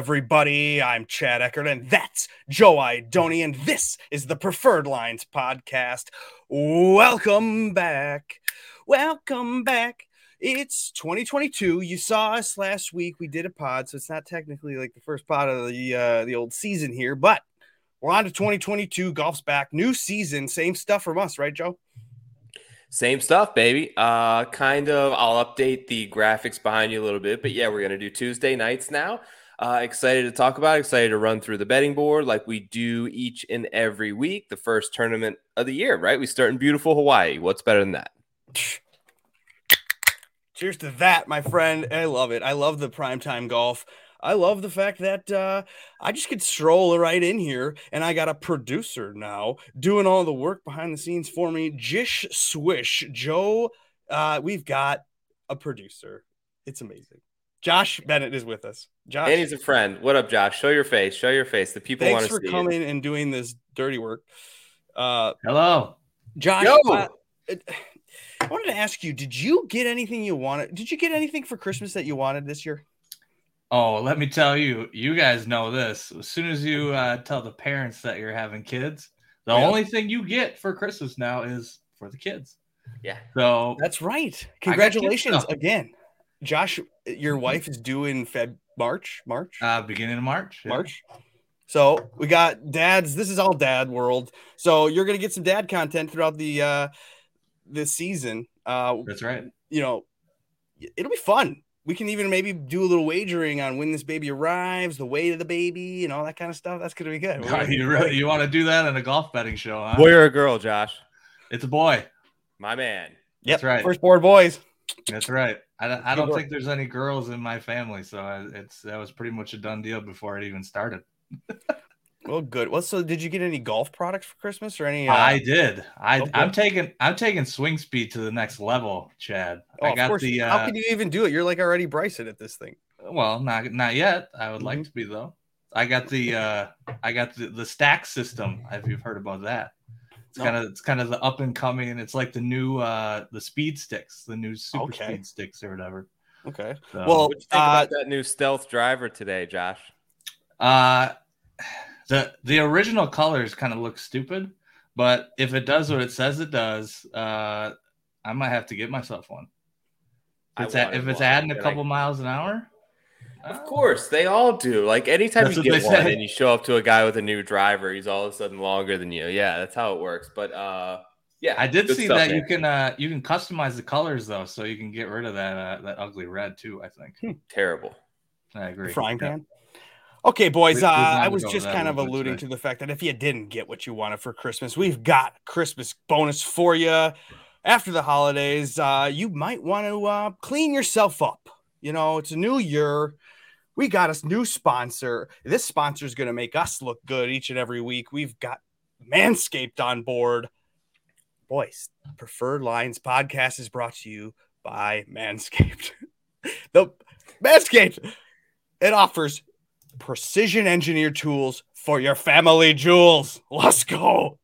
Everybody, I'm Chad Eckert, and that's Joe Idoni, and this is the Preferred Lines podcast. Welcome back. Welcome back. It's 2022. You saw us last week. We did a pod, so it's not technically like the first pod of the uh, the old season here, but we're on to 2022. Golf's back, new season, same stuff from us, right, Joe? Same stuff, baby. Uh, kind of. I'll update the graphics behind you a little bit, but yeah, we're gonna do Tuesday nights now. Uh, excited to talk about. It, excited to run through the betting board like we do each and every week. The first tournament of the year, right? We start in beautiful Hawaii. What's better than that? Cheers to that, my friend. I love it. I love the primetime golf. I love the fact that uh, I just could stroll right in here and I got a producer now doing all the work behind the scenes for me. Jish Swish, Joe. Uh, we've got a producer. It's amazing. Josh Bennett is with us. Josh, and he's a friend. What up, Josh? Show your face. Show your face. The people want to see. Thanks for coming and doing this dirty work. Uh, Hello, Josh. Yo. Uh, I wanted to ask you: Did you get anything you wanted? Did you get anything for Christmas that you wanted this year? Oh, let me tell you, you guys know this. As soon as you uh, tell the parents that you're having kids, the Yeah. only thing you get for Christmas now is for the kids. Yeah. So That's right. got kids Congratulations stuff. again, Josh. Your wife is due in Feb March. March. uh, beginning of March. yeah. March. So we got dads. This is all dad world. So you're gonna get some dad content throughout the uh this season. Uh, That's right. you know, it'll be fun. We can even maybe do a little wagering on when this baby arrives, the weight of the baby, and all that kind of stuff. That's gonna be good. you really you want to do that in a golf betting show, huh? Boy or a girl, Josh? It's a boy. My man. Yep, That's right. First board boys. That's right. I, don't- I don't think there's any girls in my family, so I, it's that was pretty much a done deal before it even started. Well, good. Well, so did you get any golf products for Christmas or any? Uh, I did. I Okay. I'm taking I'm taking swing speed to the next level, Chad. oh, I of got course. the How uh, can you even do it? You're like already Bryson at this thing. Well, not not yet. I would Mhm. like to be though. I got the uh I got the, the stack system. If you've heard about that. It's No. kind of it's kind of the up and coming. It's like the new uh the speed sticks, the new super Okay. speed sticks or whatever. Okay. So, Well, What you think uh, about that new stealth driver today, Josh? uh the the original colors kind of look stupid, but if it does what it says it does, uh I might have to get myself one. If it's, a- if it's one, adding a and I- couple miles an hour, Of course, they all do. Like anytime That's you get one say. and you show up to a guy with a new driver, he's all of a sudden longer than you. Yeah, that's how it works. But uh yeah, I did see stuff, that you can uh you can customize the colors though, so you can get rid of that uh, that ugly red too. I think. terrible. I agree. frying Yeah. pan. Okay, boys. Uh, I was just kind of alluding to the fact that if you didn't get what you wanted for Christmas, we've got Christmas bonus for you after the holidays. Uh, you might want to uh, clean yourself up. You know, it's a new year. We got a new sponsor. This sponsor is going to make us look good each and every week. We've got Manscaped on board. Boys, Preferred Lines podcast is brought to you by Manscaped. the Manscaped it offers precision engineered tools for your family jewels. Let's go.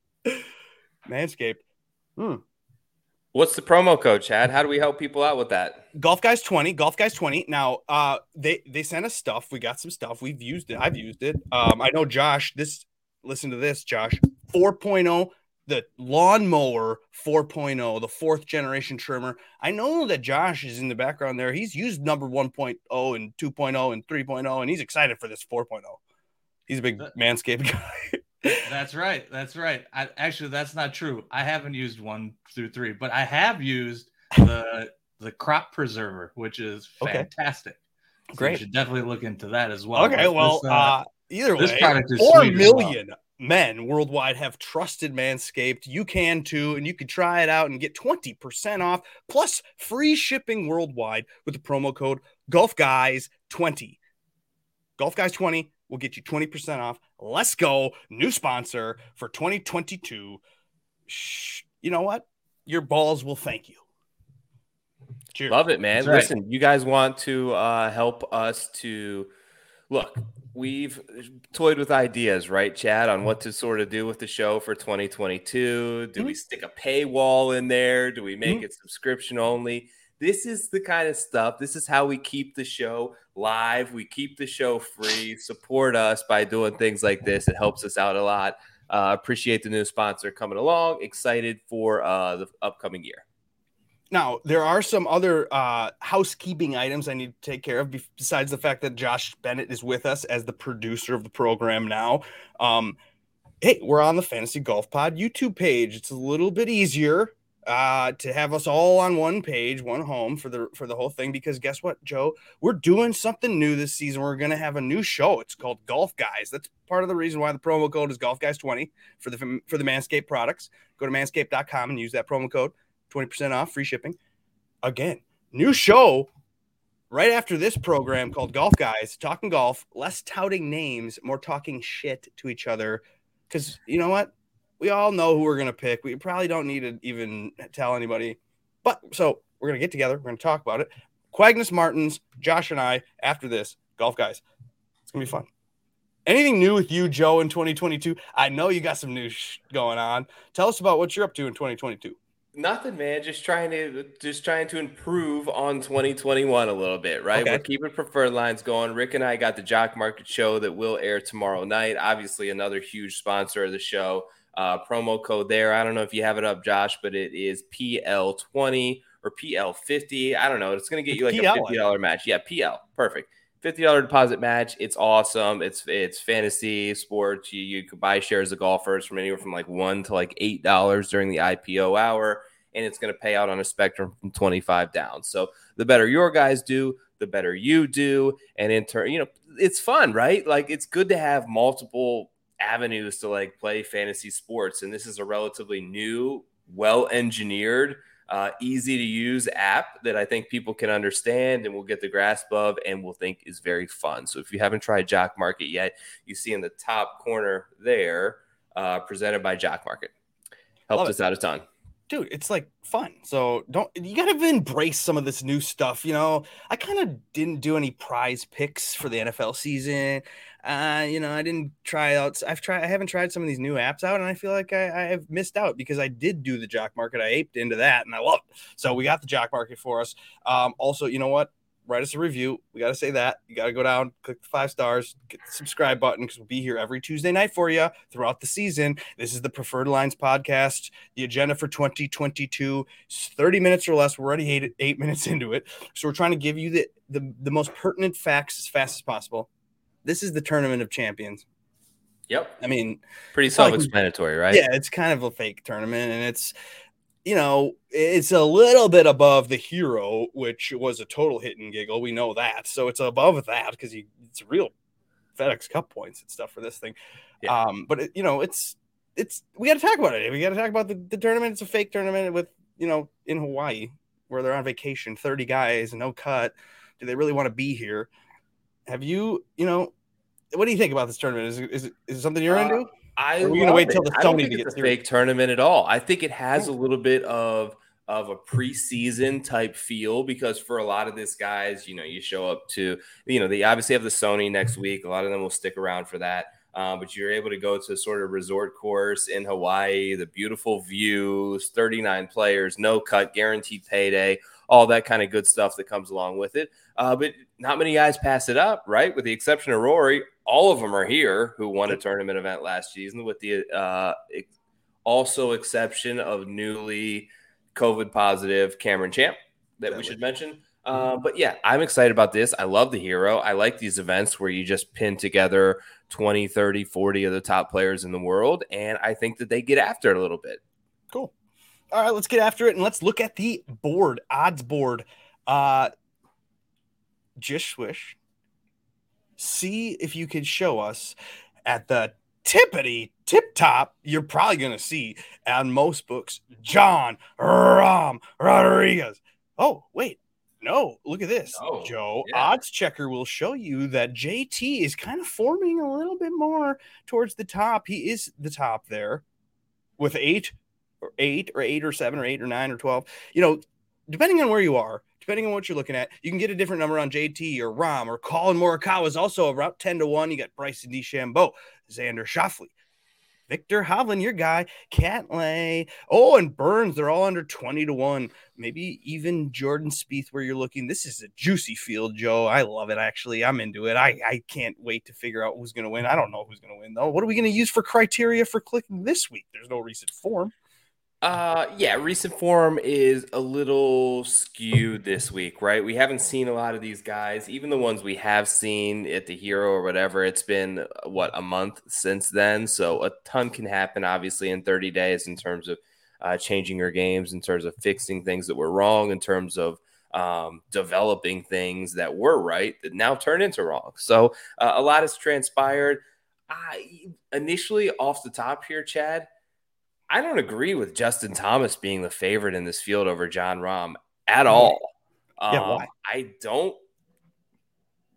Manscaped. Hmm. What's the promo code, Chad? How do we help people out with that? Golf Guys 20, Golf Guys 20. Now, uh they they sent us stuff. We got some stuff. We've used it. I've used it. Um I know Josh, this listen to this, Josh. 4.0 the lawnmower 4.0, the fourth generation trimmer. I know that Josh is in the background there. He's used number 1.0 and 2.0 and 3.0 and he's excited for this 4.0. He's a big That- Manscaped guy. That's right. That's right. I, actually, that's not true. I haven't used one through three, but I have used the the crop preserver, which is Okay. fantastic. So Great. You should definitely look into that as well. okay, well, this, uh, either this way, product is four million well. men worldwide have trusted Manscaped. You can too, and you can try it out and get 20% off plus free shipping worldwide with the promo code Golf Guys 20. Golf Guys 20 will get you 20% off. Let's go. New sponsor for 2022. Shh. You know what? Your balls will thank you. Cheers. Love it, man. Right. Listen, you guys want to uh, help us to look. We've toyed with ideas, right, Chad, on what to sort of do with the show for 2022. Do we stick a paywall in there? Do we make Mhm. it subscription only? This is the kind of stuff. This is how we keep the show live. We keep the show free. Support us by doing things like this. It helps us out a lot. Uh, appreciate the new sponsor coming along. Excited for uh, the upcoming year. Now, there are some other uh, housekeeping items I need to take care of besides the fact that Josh Bennett is with us as the producer of the program now. Um, hey, we're on the Fantasy Golf Pod YouTube page. It's a little bit easier uh, to have us all on one page, one home for the for the whole thing. Because guess what, Joe? We're doing something new this season. We're to have a new show. It's called Golf Guys. That's part of the reason why the promo code is Golf Guys twenty for the for the Manscaped products. Go to manscaped.com and use that promo code. 20% off, free shipping. Again, new show right after this program called Golf Guys, talking golf, less touting names, more talking shit to each other. Because you know what? We all know who we're going to pick. We probably don't need to even tell anybody. But so we're going to get together. We're going to talk about it. Quagnus Martins, Josh, and I after this, Golf Guys. It's going to be fun. Anything new with you, Joe, in 2022? I know you got some news going on. Tell us about what you're up to in 2022. Nothing, man. Just trying to just trying to improve on 2021 a little bit, right? Okay. We're keeping preferred lines going. Rick and I got the Jock Market show that will air tomorrow night. Obviously, another huge sponsor of the show. Uh, promo code there. I don't know if you have it up, Josh, but it is PL20 or PL50. I don't know. It's going to get you like PL, a $50 match. Yeah, PL. Perfect. $50 deposit match. It's awesome. It's it's fantasy sports. You, you could buy shares of golfers from anywhere from like one to like eight dollars during the IPO hour, and it's going to pay out on a spectrum from 25 down. So the better your guys do, the better you do. And in turn, you know, it's fun, right? Like it's good to have multiple avenues to like play fantasy sports. And this is a relatively new, well engineered uh, easy to use app that I think people can understand and will get the grasp of and will think is very fun. So if you haven't tried Jock Market yet, you see in the top corner there, uh, presented by Jock Market. Helped us out a ton dude, it's like fun. So don't you gotta embrace some of this new stuff. You know, I kind of didn't do any prize picks for the NFL season. Uh, you know, I didn't try out. I've tried. I haven't tried some of these new apps out, and I feel like I, I have missed out because I did do the Jock Market. I aped into that, and I love it. So we got the Jock Market for us. Um, also, you know what? Write us a review. We got to say that. You got to go down, click the five stars, get the subscribe button because we'll be here every Tuesday night for you throughout the season. This is the Preferred Lines podcast. The agenda for 2022 is 30 minutes or less. We're already eight, eight minutes into it. So we're trying to give you the, the, the most pertinent facts as fast as possible. This is the Tournament of Champions. Yep. I mean, pretty self explanatory, right? Yeah, it's kind of a fake tournament and it's you know, it's a little bit above the hero, which was a total hit and giggle. We know that. So it's above that because it's real FedEx Cup points and stuff for this thing. Yeah. Um, but it, you know, it's it's we got to talk about it. We got to talk about the, the tournament. It's a fake tournament with you know in Hawaii where they're on vacation, thirty guys, no cut. Do they really want to be here? Have you, you know, what do you think about this tournament? Is is, is it something you're uh, into? I are we gonna wait till the Sony to get a fake tournament at all. I think it has a little bit of of a preseason type feel because for a lot of these guys, you know, you show up to, you know, they obviously have the Sony next week. A lot of them will stick around for that. Um, but you're able to go to sort of resort course in Hawaii, the beautiful views, 39 players, no cut, guaranteed payday, all that kind of good stuff that comes along with it. Uh, but not many guys pass it up, right? With the exception of Rory, all of them are here who won a tournament event last season, with the uh, also exception of newly COVID positive Cameron Champ that we should mention. Uh, but yeah, I'm excited about this. I love the hero. I like these events where you just pin together 20, 30, 40 of the top players in the world. And I think that they get after it a little bit. Cool. All right, let's get after it and let's look at the board, odds board. Uh, just swish see if you could show us at the tippity tip top, you're probably going to see on most books Jon Rahm Rodriguez. Oh, wait. No, look at this, oh, Joe. Yeah. Odds checker will show you that JT is kind of forming a little bit more towards the top. He is the top there with eight or eight or eight or seven or eight or nine or 12. You know, depending on where you are, depending on what you're looking at, you can get a different number on JT or Rahm or Collin Morikawa is also about 10 to 1. You got Bryson DeChambeau, Xander Schauffele. Viktor Hovland, your guy, Cantlay, oh, and Burns, they're all under 20 to 1. Maybe even Jordan Spieth, where you're looking. This is a juicy field, Joe. I love it, actually. I'm into it. I, I can't wait to figure out who's going to win. I don't know who's going to win, though. What are we going to use for criteria for clicking this week? There's no recent form. Uh, yeah, recent form is a little skewed this week, right? We haven't seen a lot of these guys, even the ones we have seen at the Hero or whatever. It's been uh, what a month since then, so a ton can happen, obviously, in 30 days in terms of uh, changing your games, in terms of fixing things that were wrong, in terms of um, developing things that were right that now turn into wrong. So uh, a lot has transpired. I initially off the top here, Chad. I don't agree with Justin Thomas being the favorite in this field over Jon Rahm at all. Yeah, um, why? I don't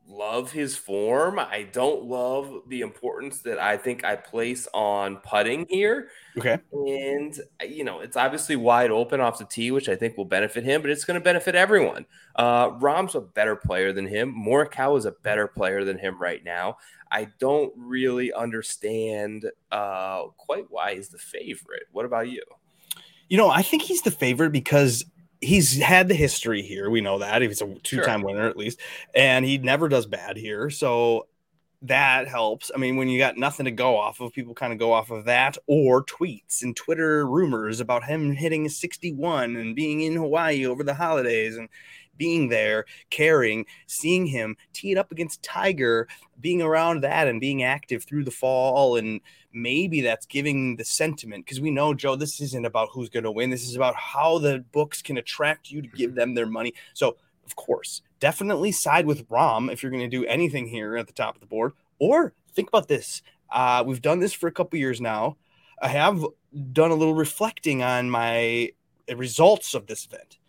love his form. I don't love the importance that I think I place on putting here. Okay. And, you know, it's obviously wide open off the tee, which I think will benefit him, but it's going to benefit everyone. Uh, Rahm's a better player than him. Morikawa is a better player than him right now. I don't really understand uh, quite why he's the favorite. What about you? You know, I think he's the favorite because he's had the history here. We know that he's a two-time sure. winner at least, and he never does bad here. So that helps. I mean, when you got nothing to go off of, people kind of go off of that or tweets and Twitter rumors about him hitting 61 and being in Hawaii over the holidays and being there, caring, seeing him tee it up against Tiger, being around that and being active through the fall. And maybe that's giving the sentiment because we know, Joe, this isn't about who's going to win. This is about how the books can attract you to give them their money. So, of course, definitely side with Rahm if you're going to do anything here at the top of the board. Or think about this. Uh, we've done this for a couple years now. I have done a little reflecting on my results of this event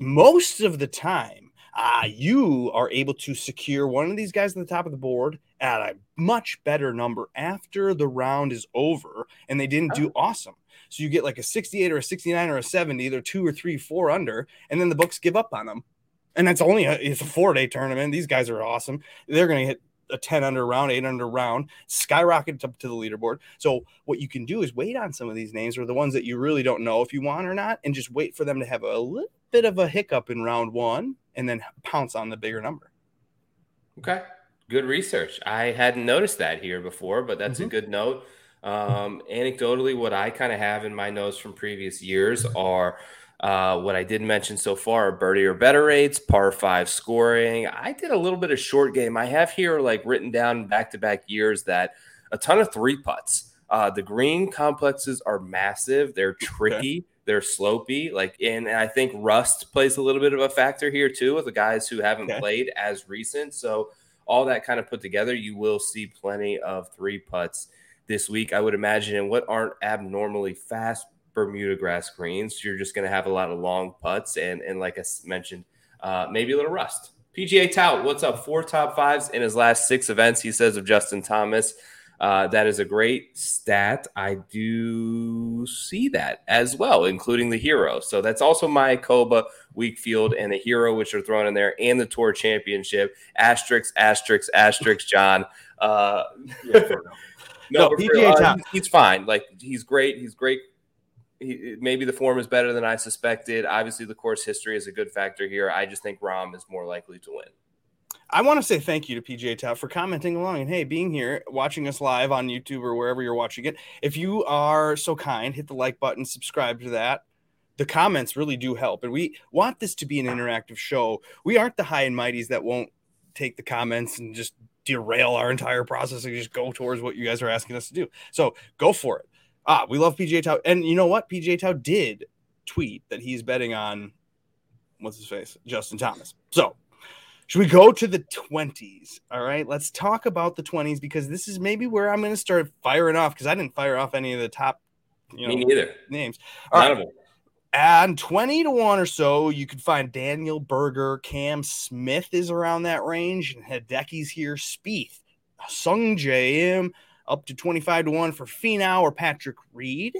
most of the time, uh, you are able to secure one of these guys on the top of the board at a much better number after the round is over and they didn't do awesome. So you get like a 68 or a 69 or a 70, they're two or three, four under, and then the books give up on them. And that's only a, it's a four day tournament. These guys are awesome. They're going to hit a 10 under round, eight under round, skyrocket up to the leaderboard. So what you can do is wait on some of these names or the ones that you really don't know if you want or not, and just wait for them to have a little bit of a hiccup in round one and then pounce on the bigger number. Okay. Good research. I hadn't noticed that here before, but that's mm-hmm. a good note. Um, anecdotally, what I kind of have in my notes from previous years are uh, what I didn't mention so far birdie or better rates, par five scoring. I did a little bit of short game. I have here like written down back to back years that a ton of three putts. Uh, the green complexes are massive, they're tricky. Okay. They're slopey, like, and, and I think rust plays a little bit of a factor here too with the guys who haven't okay. played as recent. So, all that kind of put together, you will see plenty of three putts this week, I would imagine, and what aren't abnormally fast Bermuda grass greens. You're just going to have a lot of long putts and, and like I mentioned, uh, maybe a little rust. PGA Tout, what's up? Four top fives in his last six events, he says, of Justin Thomas. Uh, that is a great stat. I do see that as well, including the hero. So that's also my Mayakoba, weak field, and the hero, which are thrown in there, and the tour championship. Asterix, asterix, asterix, John. Uh, yeah, no, no PGA uh, he's fine. Like he's great. He's great he, maybe the form is better than I suspected. Obviously, the course history is a good factor here. I just think Rahm is more likely to win. I want to say thank you to PGA Tout for commenting along and hey, being here, watching us live on YouTube or wherever you're watching it. If you are so kind, hit the like button, subscribe to that. The comments really do help, and we want this to be an interactive show. We aren't the high and mighties that won't take the comments and just derail our entire process and just go towards what you guys are asking us to do. So go for it ah, we love PGA Tout. And you know what? PGA Tout did tweet that he's betting on what's his face? Justin Thomas. So should we go to the 20s? All right, let's talk about the 20s because this is maybe where I'm going to start firing off because I didn't fire off any of the top you know, Me neither. names. All None right. And 20 to 1 or so, you could find Daniel Berger, Cam Smith is around that range, and Hideki's here, Spieth, Sungjae Im, up to 25 to 1 for Finau or Patrick Reed.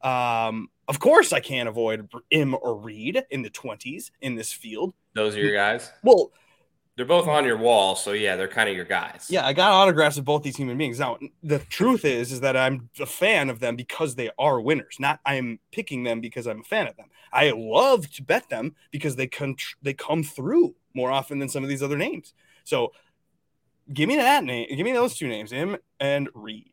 Um, of course, I can't avoid Im or Reed in the 20s in this field. Those are your guys? Well, They're both on your wall, so yeah, they're kind of your guys. Yeah, I got autographs of both these human beings. Now, the truth is, is that I'm a fan of them because they are winners. Not I'm picking them because I'm a fan of them. I love to bet them because they come they come through more often than some of these other names. So, give me that name. Give me those two names, Im and Reed.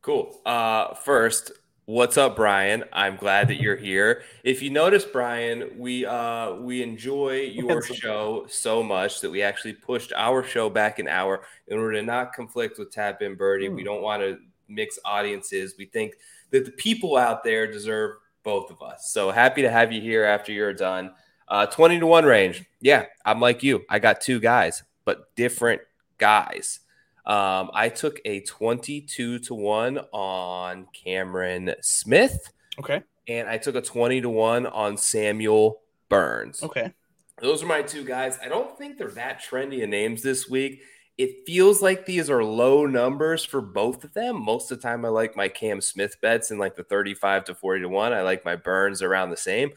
Cool. Uh, first, What's up, Brian? I'm glad that you're here. If you notice, Brian, we uh we enjoy your show so much that we actually pushed our show back an hour in order to not conflict with Tap In Birdie. We hmm. don't want to mix audiences. We think that the people out there deserve both of us. So happy to have you here after you're done. Uh 20 to 1 range. Yeah, I'm like you. I got two guys, but different guys. Um, I took a 22 to 1 on Cameron Smith. Okay. And I took a 20 to 1 on Samuel Burns. Okay. Those are my two guys. I don't think they're that trendy of names this week. It feels like these are low numbers for both of them. Most of the time, I like my Cam Smith bets in like the 35 to 40 to 1. I like my Burns around the same.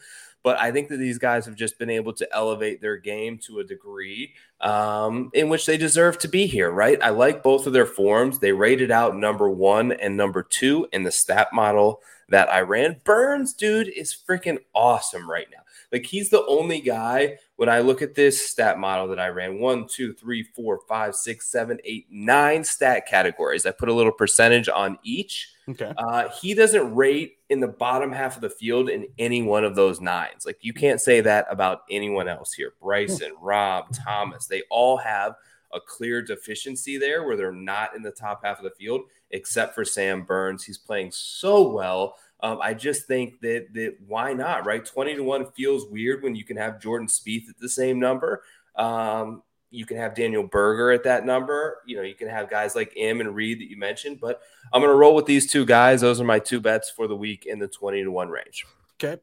But I think that these guys have just been able to elevate their game to a degree um, in which they deserve to be here, right? I like both of their forms. They rated out number one and number two in the stat model that I ran. Burns, dude, is freaking awesome right now. Like he's the only guy when I look at this stat model that I ran one, two, three, four, five, six, seven, eight, nine stat categories. I put a little percentage on each. Okay. Uh, he doesn't rate in the bottom half of the field in any one of those nines. Like you can't say that about anyone else here. Bryson, Rahm, Thomas, they all have a clear deficiency there where they're not in the top half of the field, except for Sam Burns. He's playing so well um, I just think that that why not, right? 20 to 1 feels weird when you can have Jordan Spieth at the same number. Um, you can have Daniel Berger at that number. You know, you can have guys like Im and Reed that you mentioned, but I'm going to roll with these two guys. Those are my two bets for the week in the 20 to 1 range. Okay.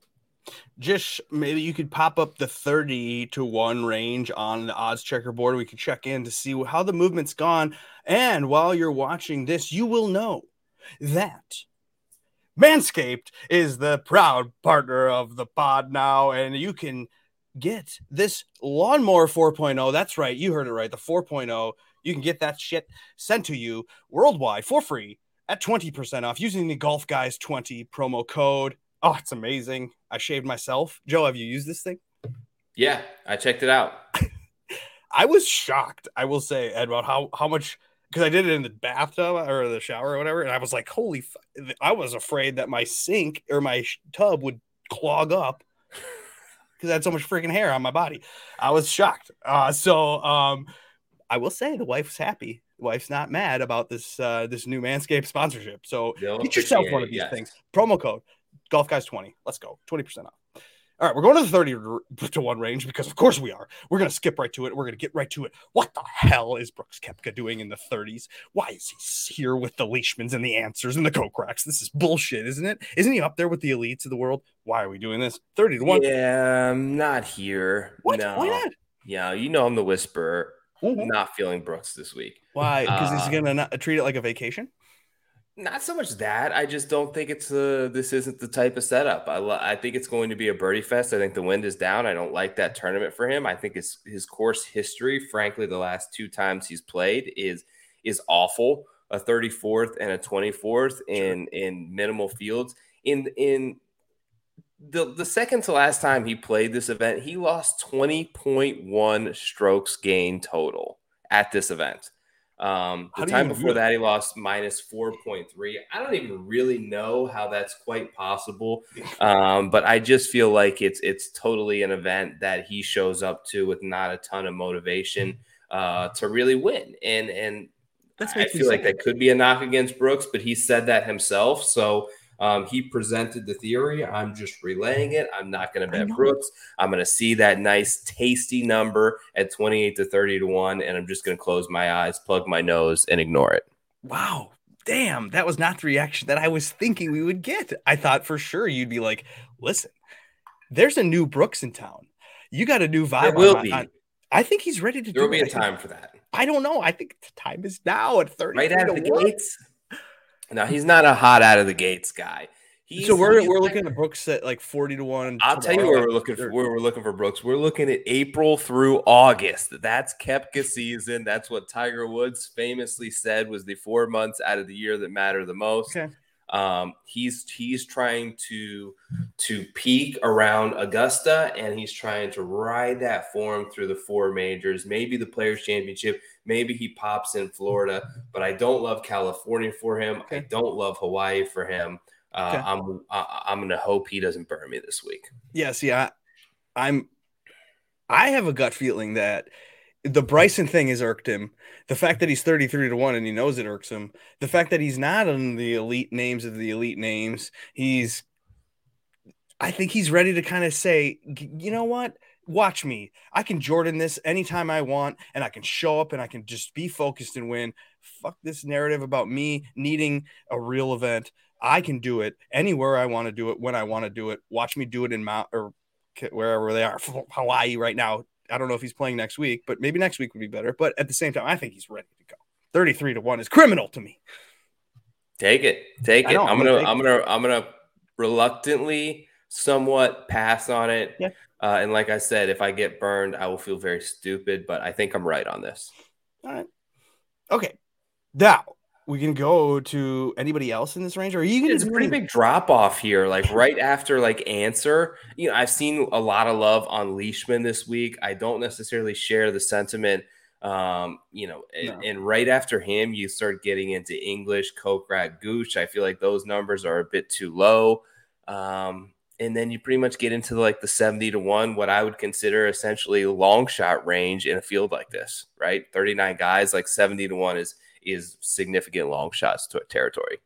Just maybe you could pop up the 30 to 1 range on the odds checkerboard. We could check in to see how the movement's gone. And while you're watching this, you will know that Manscaped is the proud partner of the pod now, and you can get this lawnmower 4.0. That's right, you heard it right. The 4.0. You can get that shit sent to you worldwide for free at 20% off using the Golf Guys 20 promo code. Oh, it's amazing. I shaved myself. Joe, have you used this thing? Yeah, I checked it out. I was shocked, I will say, Ed, about how, how much because I did it in the bathtub or the shower or whatever, and I was like, "Holy!" F-. I was afraid that my sink or my tub would clog up because I had so much freaking hair on my body. I was shocked. Uh, so um, I will say the wife's happy. The wife's not mad about this uh, this new Manscaped sponsorship. So They'll get yourself one of these yes. things. Promo code Golf Guys twenty. Let's go, twenty percent off. All right, we're going to the 30 to 1 range because, of course, we are. We're going to skip right to it. We're going to get right to it. What the hell is Brooks Koepka doing in the 30s? Why is he here with the Leishmans and the Ancers and the Kokrak's? This is bullshit, isn't it? Isn't he up there with the elites of the world? Why are we doing this? 30 to 1. Yeah, I'm not here. What? No. Why not? Yeah, you know I'm the whisperer. Mm-hmm. Not feeling Brooks this week. Why? Because uh, he's going to treat it like a vacation? Not so much that. I just don't think it's a. This isn't the type of setup. I lo- I think it's going to be a birdie fest. I think the wind is down. I don't like that tournament for him. I think his his course history, frankly, the last two times he's played is is awful. A 34th and a 24th in sure. in minimal fields. In in the the second to last time he played this event, he lost 20.1 strokes gain total at this event. Um, the time before that, he lost minus 4.3. I don't even really know how that's quite possible. Um, but I just feel like it's it's totally an event that he shows up to with not a ton of motivation uh, to really win. And and that's I feel like that could be a knock against Brooks, but he said that himself. So um, he presented the theory. I'm just relaying it. I'm not going to bet Brooks. I'm going to see that nice, tasty number at 28 to 30 to 1, and I'm just going to close my eyes, plug my nose, and ignore it. Wow. Damn, that was not the reaction that I was thinking we would get. I thought for sure you'd be like, listen, there's a new Brooks in town. You got a new vibe. There will be. On, I think he's ready to there do it. There will be a time for that. I don't know. I think the time is now at 30. Right out of the gates. Now he's not a hot out of the gates guy. He's, so we're we're looking at Brooks at like forty to one. I'll tell you where we're looking for where we're looking for Brooks. We're looking at April through August. That's Koepka season. That's what Tiger Woods famously said was the four months out of the year that matter the most. Okay. Um, he's he's trying to to peak around Augusta, and he's trying to ride that form through the four majors, maybe the Players Championship, maybe he pops in Florida. But I don't love California for him. I don't love Hawaii for him. Uh, Okay. I'm I, I'm gonna hope he doesn't burn me this week. Yeah, see, I, I'm, I have a gut feeling that the Bryson thing has irked him. The fact that he's 33 to 1 and he knows it irks him. The fact that he's not on the elite names of the elite names. He's, I think he's ready to kind of say, you know what? Watch me. I can Jordan this anytime I want and I can show up and I can just be focused and win. Fuck this narrative about me needing a real event. I can do it anywhere I want to do it when I want to do it. Watch me do it in Mount or wherever they are, Hawaii right now. I don't know if he's playing next week, but maybe next week would be better. But at the same time, I think he's ready to go. 33 to 1 is criminal to me. Take it, take it. I'm I'm gonna, gonna I'm gonna, I'm gonna reluctantly, somewhat pass on it. Yeah. Uh, and like I said, if I get burned, I will feel very stupid. But I think I'm right on this. All right. Okay. Now we can go to anybody else in this range, or you going It's a pretty big drop off here. Like right after like Ancer, you know, I've seen a lot of love on Leishman this week. I don't necessarily share the sentiment. Um, you know, and, No. and right after him, you start getting into English, Kokrak, Gooch. I feel like those numbers are a bit too low. Um, and then you pretty much get into like the 70 to 1, what I would consider essentially long shot range in a field like this, right? 39 guys, like 70 to 1 is is significant long shots to territory.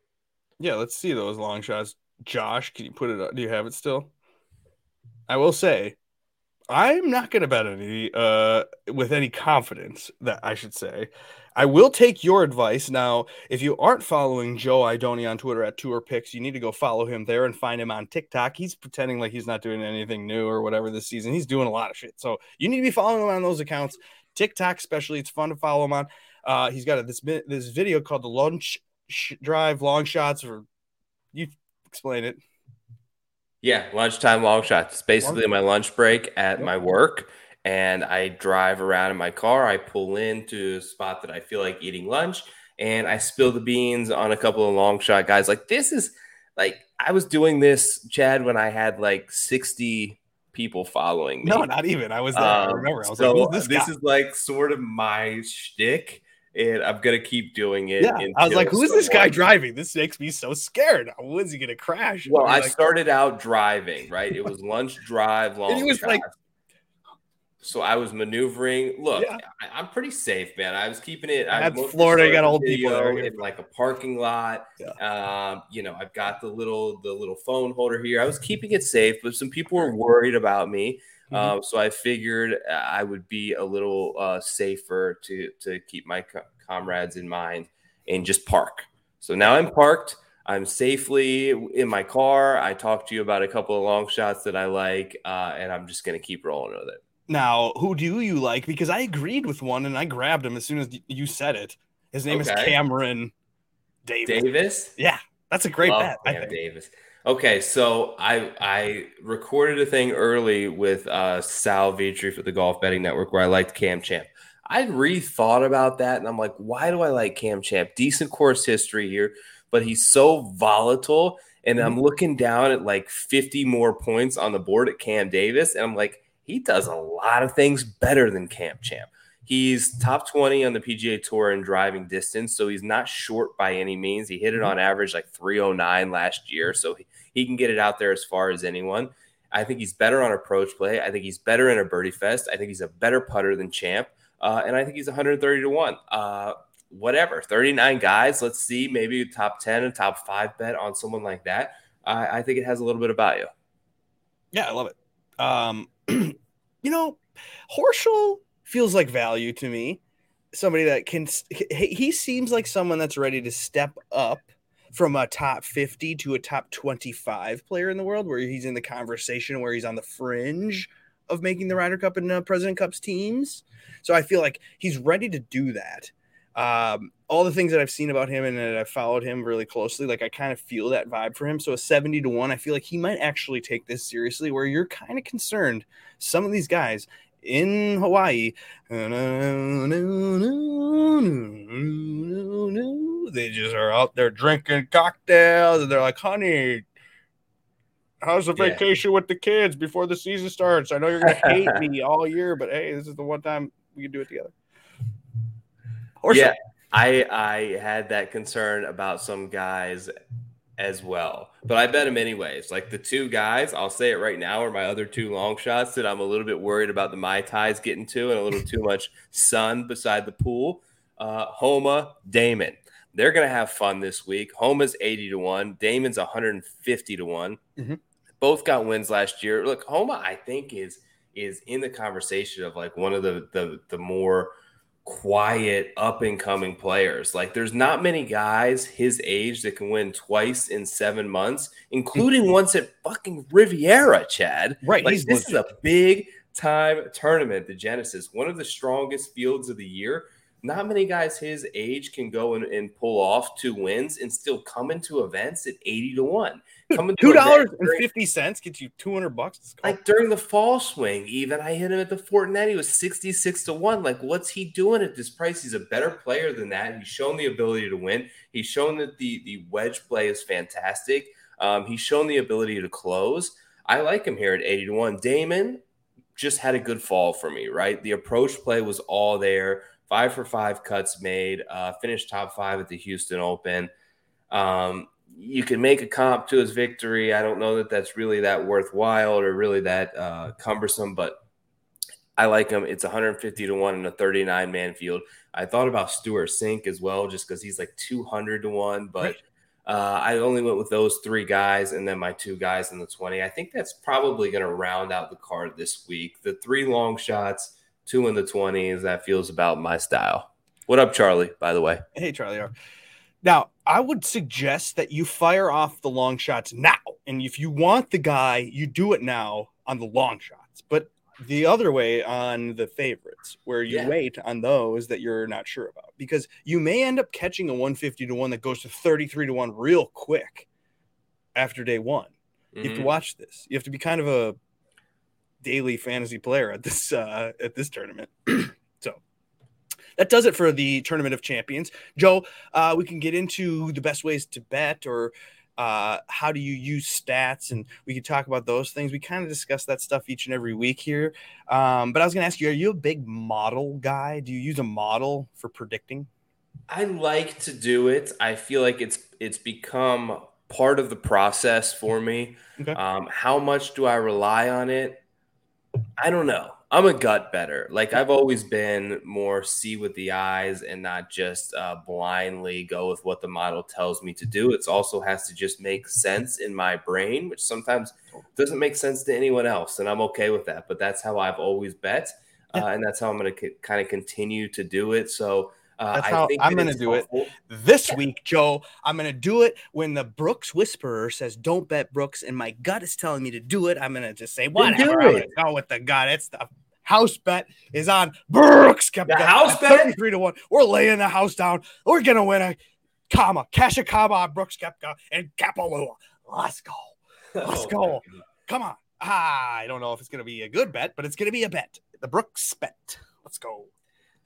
Yeah, let's see those long shots. Josh, can you put it up? Do you have it still? I will say, I'm not going to bet any uh, with any confidence that I should say. I will take your advice. Now, if you aren't following Joe Idoni on Twitter at Tour Picks, you need to go follow him there and find him on TikTok. He's pretending like he's not doing anything new or whatever this season. He's doing a lot of shit. So you need to be following him on those accounts. TikTok, especially, it's fun to follow him on. Uh, he's got a, this this video called the lunch drive long shots, or you explain it. Yeah, lunchtime long shots. It's basically my lunch break at Yep. my work. And I drive around in my car. I pull into a spot that I feel like eating lunch and I spill the beans on a couple of long shot guys. Like, this is like, I was doing this, Chad, when I had like 60 people following me. No, not even. I was there. I Um, remember. I was so like, "Who's this, is like sort of my shtick, and I'm gonna keep doing it. yeah, I was like, "Who's this guy driving? This makes me so scared. When's he gonna crash?" Well, I like, started out driving, right? It was lunch drive, long. he was like- so I was maneuvering. Look, Yeah. I, I'm pretty safe, man. I was keeping it. I That's Florida, you got old people there. in like a parking lot. Um, you know, I've got the little the little phone holder here. I was keeping it safe, but some people were worried about me. Mhm. Um, so I figured uh, I would be a little uh, safer to to keep my co- comrades in mind and just park. So now I'm parked. I'm safely in my car. I talked to you about a couple of long shots that I like, uh, and I'm just going to keep rolling with it. Now, who do you like? Because I agreed with one and I grabbed him as soon as you said it. His name is Cameron Davis. Davis, Yeah, that's a great Love bet. I Cam. Davis. Okay, so I I recorded a thing early with uh, Sal Vitri for the Golf Betting Network where I liked Cam Champ. I rethought about that, and I'm like, why do I like Cam Champ? Decent course history here, but he's so volatile. And I'm looking down at like 50 more points on the board at Cam Davis, and I'm like, he does a lot of things better than Cam Champ. He's top 20 on the PGA Tour in driving distance, so he's not short by any means. He hit it on average like 309 last year, so he, he can get it out there as far as anyone. I think he's better on approach play. I think he's better in a birdie fest. I think he's a better putter than Champ, uh, and I think he's 130 to one. Uh, whatever, 39 guys. Let's see, maybe top 10 and top five bet on someone like that. I, I think it has a little bit of value. Yeah, I love it. Um, you know, Horschel feels like value to me. Somebody that can, he seems like someone that's ready to step up from a top 50 to a top 25 player in the world, where he's in the conversation, where he's on the fringe of making the Ryder Cup and uh, President Cups teams. So I feel like he's ready to do that. um, all the things that I've seen about him and that I've followed him really closely, like I kind of feel that vibe for him. So a 70 to 1, I feel like he might actually take this seriously, where you're kind of concerned. Some of these guys in Hawaii, they just are out there drinking cocktails and they're like, honey, how's the Yeah. vacation with the kids before the season starts? I know you're going to hate me all year, but hey, this is the one time we can do it together. Or yeah, I I had that concern about some guys as well, but I bet them anyways. Like the two guys, I'll say it right now, are my other two long shots that I'm a little bit worried about the mai tais getting to and a little too much sun beside the pool. Uh, Homa, Dahmen, they're gonna have fun this week. Homa's 80 to one, Dahmen's 150 to one. Mhm. Both got wins last year. Look, Homa, I think is is in the conversation of like one of the the the more quiet up and coming players. Like there's not many guys his age that can win twice in 7 months, including mm-hmm. once at fucking Riviera, Chad. Right, Like this is a big time tournament, the Genesis, one of the strongest fields of the year. Not many guys his age can go and, and pull off two wins and still come into events at 80 to 1. Come into two dollars and fifty gets you two hundred bucks. Like during the fall swing, even I hit him at the Fortinet. He was 66 to 1. Like, what's he doing at this price? He's a better player than that. He's shown the ability to win. He's shown that the, the wedge play is fantastic. Um, he's shown the ability to close. I like him here at 80 to 1. Dahmen just had a good fall for me, right? The approach play was all there. Five for five cuts made, uh, finished top five at the Houston Open. Um, you can make a comp to his victory. I don't know that that's really that worthwhile or really that uh, cumbersome, but I like him. It's 150 to 1 in a 39 man field. I thought about Stewart Cink as well, just because he's like 200 to 1, but Right. uh, I only went with those three guys and then my two guys in the 20. I think that's probably going to round out the card this week. The three long shots, two in the 20s, that feels about my style. What up, Charlie, by the way? Hey, Charlie Now, I would suggest that you fire off the long shots now. And if you want the guy, you do it now on the long shots. But the other way on the favorites, where you Yeah. wait on those that you're not sure about, because you may end up catching a 150 to 1 that goes to 33 to 1 real quick after day one. You have to Mhm. watch this. You have to be kind of a daily fantasy player at this uh, at this tournament. so that does it for the tournament of champions. Joe, uh, we can get into the best ways to bet or uh, how do you use stats, and we can talk about those things. We kind of discuss that stuff each and every week here. Um, but I was going to ask you: Are you a big model guy? Do you use a model for predicting? I like to do it. I feel like it's it's become part of the process for me. Okay. Um, how much do I rely on it? I don't know. I'm a gut better. Like I've always been more see with the eyes and not just uh, blindly go with what the model tells me to do. It also has to just make sense in my brain, which sometimes doesn't make sense to anyone else, and I'm okay with that. But that's how I've always bet, uh, and that's how I'm going to kind of continue to do it. So. Uh, That's I how think I'm gonna it's do it. This week, Joe, I'm going to do it when the Brooks Whisperer says, Don't bet Brooks, and my gut is telling me to do it. I'm going to just say, Whatever. I'm going to go with the gut. It's the house bet is on Brooks. Kept The house bet? 33 to 1. We're laying the house down. We're going to win a comma, cash a comma on Brooks Koepka and Kapalua. Let's go. Let's Oh, go. Come on. Ah, I don't know if it's going to be a good bet, but it's going to be a bet. The Brooks bet. Let's go.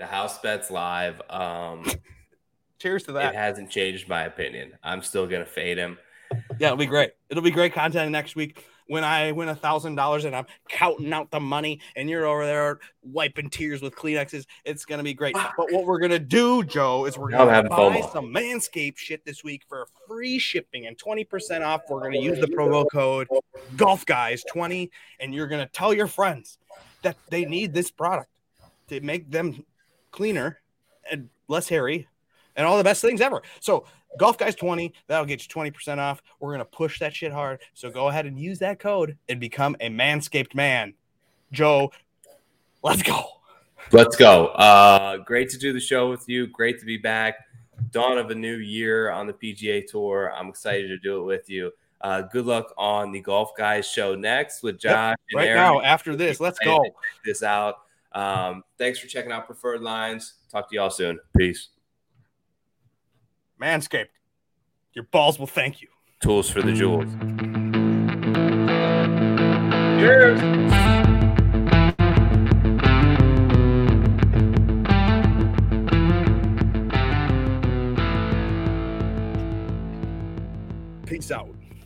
The house bet's live. Um, Cheers to that. it hasn't changed my opinion. I'm still gonna fade him. Yeah, it'll be great. It'll be great content next week when I win a thousand dollars and I'm counting out the money and you're over there wiping tears with Kleenexes. It's gonna be great. But what we're gonna do, Joe, is we're gonna having buy FOMO. some Manscaped shit this week for free shipping and 20% off. We're gonna use the promo code Golf Guys 20, and you're gonna tell your friends that they need this product to make them cleaner and less hairy and all the best things ever. So Golf Guys 20, that'll get you 20% off. We're gonna push that shit hard. So go ahead and use that code and become a manscaped man. Joe, let's go. Let's go. Uh, great to do the show with you. Great to be back. Dawn of a new year on the PGA Tour. I'm excited to do it with you. Uh, good luck on the Golf Guys show next with Josh and Right Aaron. now, after this, let's go. This out. Um, thanks for checking out Preferred Lines. Talk to y'all soon. Peace. Manscaped, your balls will thank you. Tools for the jewels. Cheers. Peace out.